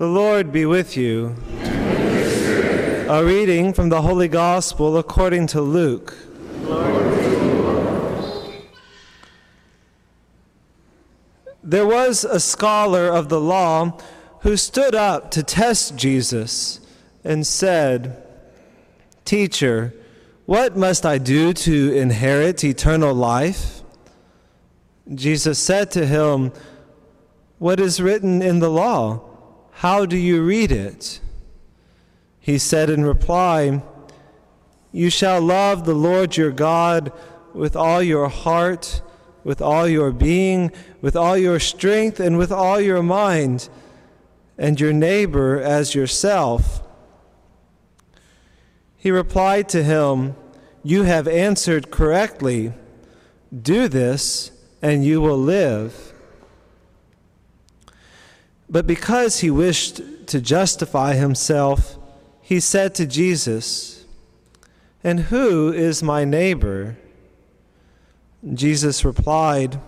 The Lord be with you. A reading from the Holy Gospel according to Luke. There was a scholar of the law who stood up to test Jesus and said, Teacher, what must I do to inherit eternal life? Jesus said to him, What is written in the law? How do you read it? He said in reply, You shall love the Lord your God with all your heart, with all your being, with all your strength, and with all your mind, and your neighbor as yourself. He replied to him, You have answered correctly. Do this, and you will live. But because he wished to justify himself, he said to Jesus, And who is my neighbor? Jesus replied,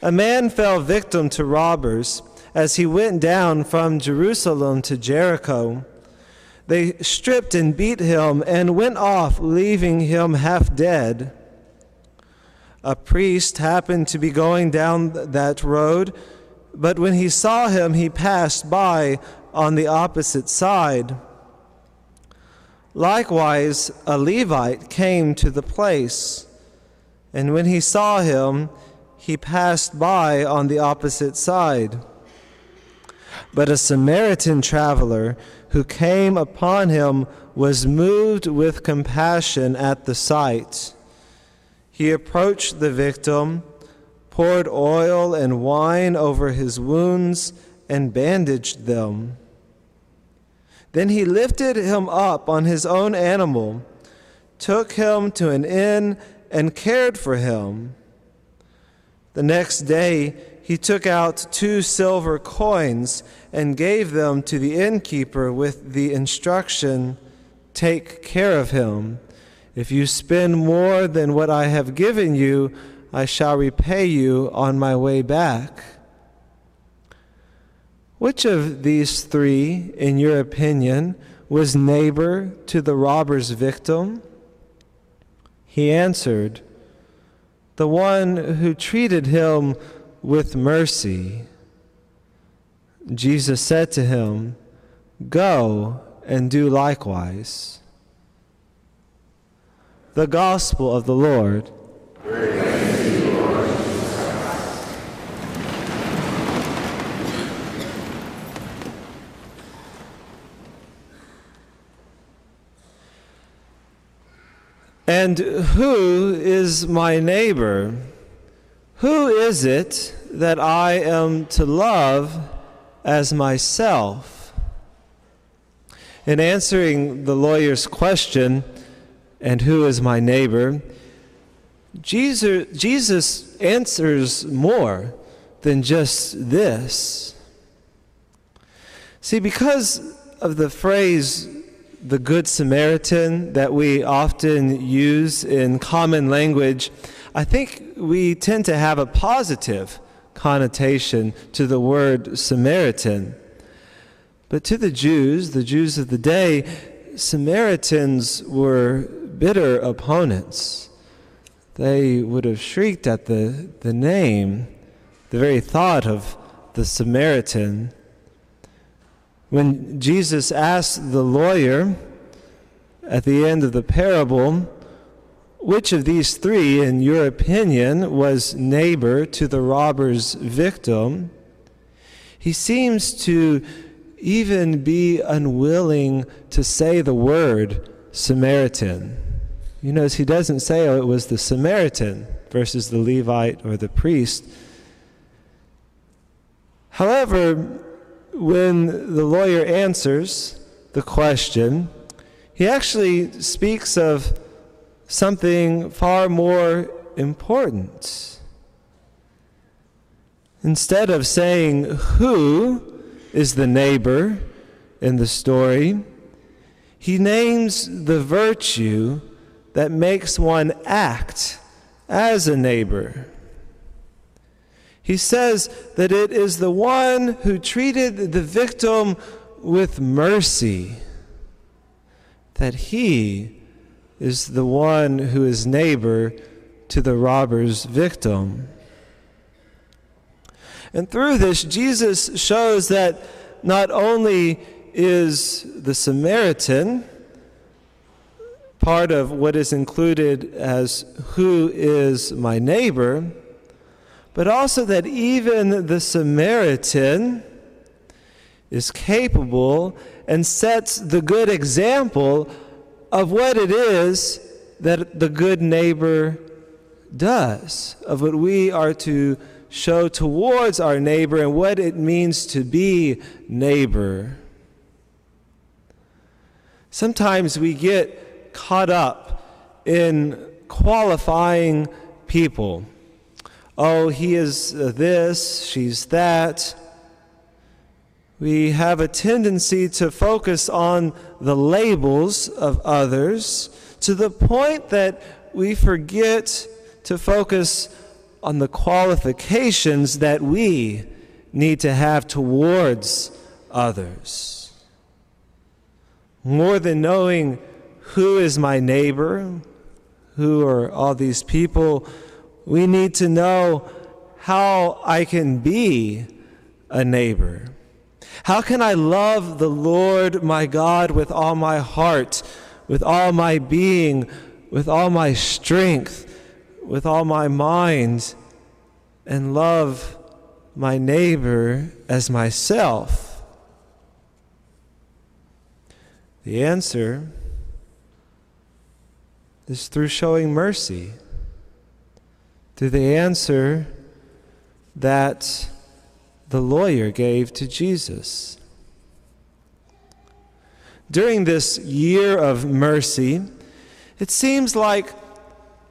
A man fell victim to robbers as he went down from Jerusalem to Jericho. They stripped and beat him and went off, leaving him half dead. A priest happened to be going down that road but when he saw him, he passed by on the opposite side. Likewise, a Levite came to the place, and when he saw him, he passed by on the opposite side. But a Samaritan traveler who came upon him was moved with compassion at the sight. He approached the victim poured oil and wine over his wounds, and bandaged them. Then he lifted him up on his own animal, took him to an inn, and cared for him. The next day, he took out two silver coins and gave them to the innkeeper with the instruction Take care of him. If you spend more than what I have given you, I shall repay you on my way back. Which of these three, in your opinion, was neighbor to the robber's victim? He answered, The one who treated him with mercy. Jesus said to him, Go and do likewise. The Gospel of the Lord. And who is my neighbor? Who is it that I am to love as myself? In answering the lawyer's question, and who is my neighbor, Jesus, Jesus answers more than just this. See, because of the phrase the Good Samaritan that we often use in common language, I think we tend to have a positive connotation to the word Samaritan. But to the Jews, the Jews of the day, Samaritans were bitter opponents. They would have shrieked at the, the name, the very thought of the Samaritan. When Jesus asked the lawyer at the end of the parable, which of these three, in your opinion, was neighbor to the robber's victim? He seems to even be unwilling to say the word Samaritan. You notice he doesn't say, oh, it was the Samaritan versus the Levite or the priest. However, when the lawyer answers the question, he actually speaks of something far more important. Instead of saying who is the neighbor in the story, he names the virtue that makes one act as a neighbor. He says that it is the one who treated the victim with mercy, that he is the one who is neighbor to the robber's victim. And through this, Jesus shows that not only is the Samaritan part of what is included as who is my neighbor, but also that even the Samaritan is capable and sets the good example of what it is that the good neighbor does, of what we are to show towards our neighbor and what it means to be neighbor. Sometimes we get caught up in qualifying people. Oh, he is uh, this, she's that. We have a tendency to focus on the labels of others to the point that we forget to focus on the qualifications that we need to have towards others. More than knowing who is my neighbor, who are all these people, we need to know how I can be a neighbor. How can I love the Lord my God with all my heart, with all my being, with all my strength? with all my mind and love my neighbor as myself? The answer is through showing mercy, through the answer that the lawyer gave to Jesus. During this year of mercy, it seems like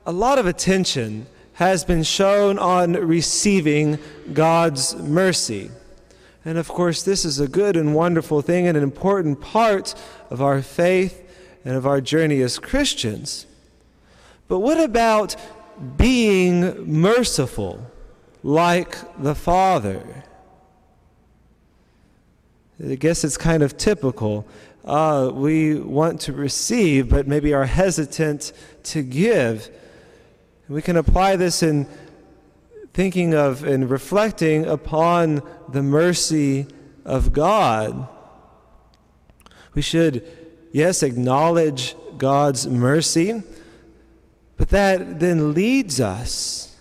a lot of attention has been shown on receiving God's mercy. And of course, this is a good and wonderful thing and an important part of our faith and of our journey as Christians. But what about being merciful like the Father? I guess it's kind of typical. Uh, we want to receive, but maybe are hesitant to give. We can apply this in thinking of and reflecting upon the mercy of God. We should, yes, acknowledge God's mercy, but that then leads us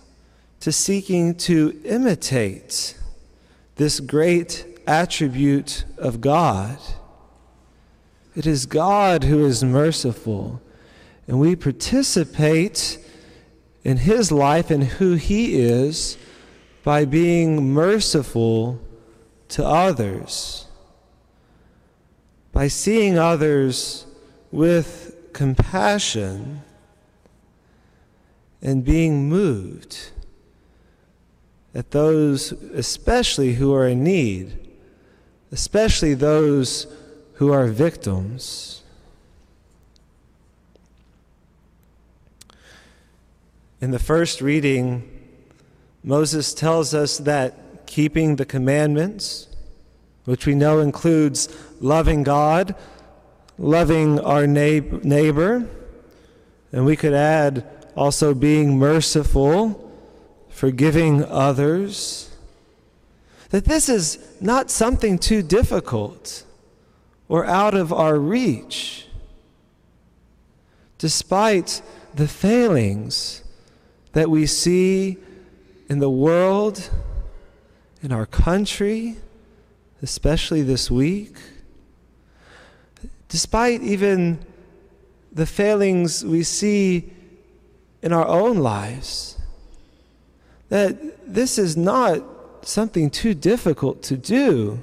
to seeking to imitate this great attribute of God. It is God who is merciful, and we participate in his life and who he is by being merciful to others, by seeing others with compassion and being moved at those, especially who are in need, especially those who are victims. In the first reading, Moses tells us that keeping the commandments, which we know includes loving God, loving our neighbor, and we could add also being merciful, forgiving others, that this is not something too difficult or out of our reach. Despite the failings that we see in the world, in our country, especially this week, despite even the failings we see in our own lives, that this is not something too difficult to do.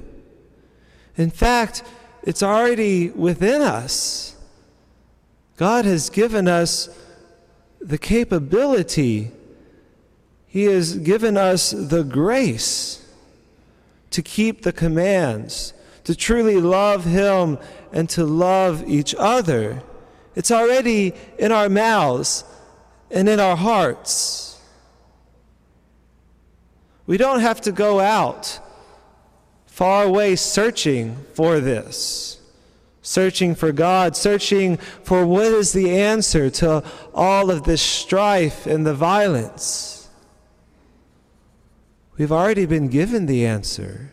In fact, it's already within us. God has given us the capability, He has given us the grace to keep the commands, to truly love Him and to love each other. It's already in our mouths and in our hearts. We don't have to go out far away searching for this, searching for God, searching for what is the answer to all of this strife and the violence. We've already been given the answer.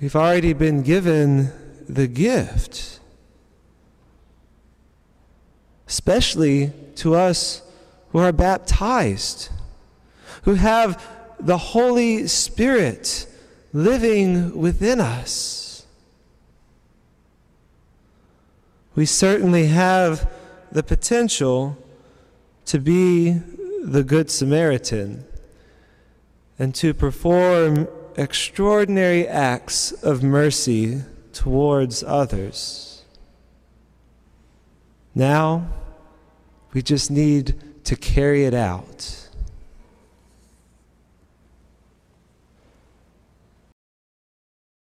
We've already been given the gift. Especially to us who are baptized, who have the Holy Spirit living within us. We certainly have the potential to be the Good Samaritan and to perform extraordinary acts of mercy towards others. Now, we just need to carry it out.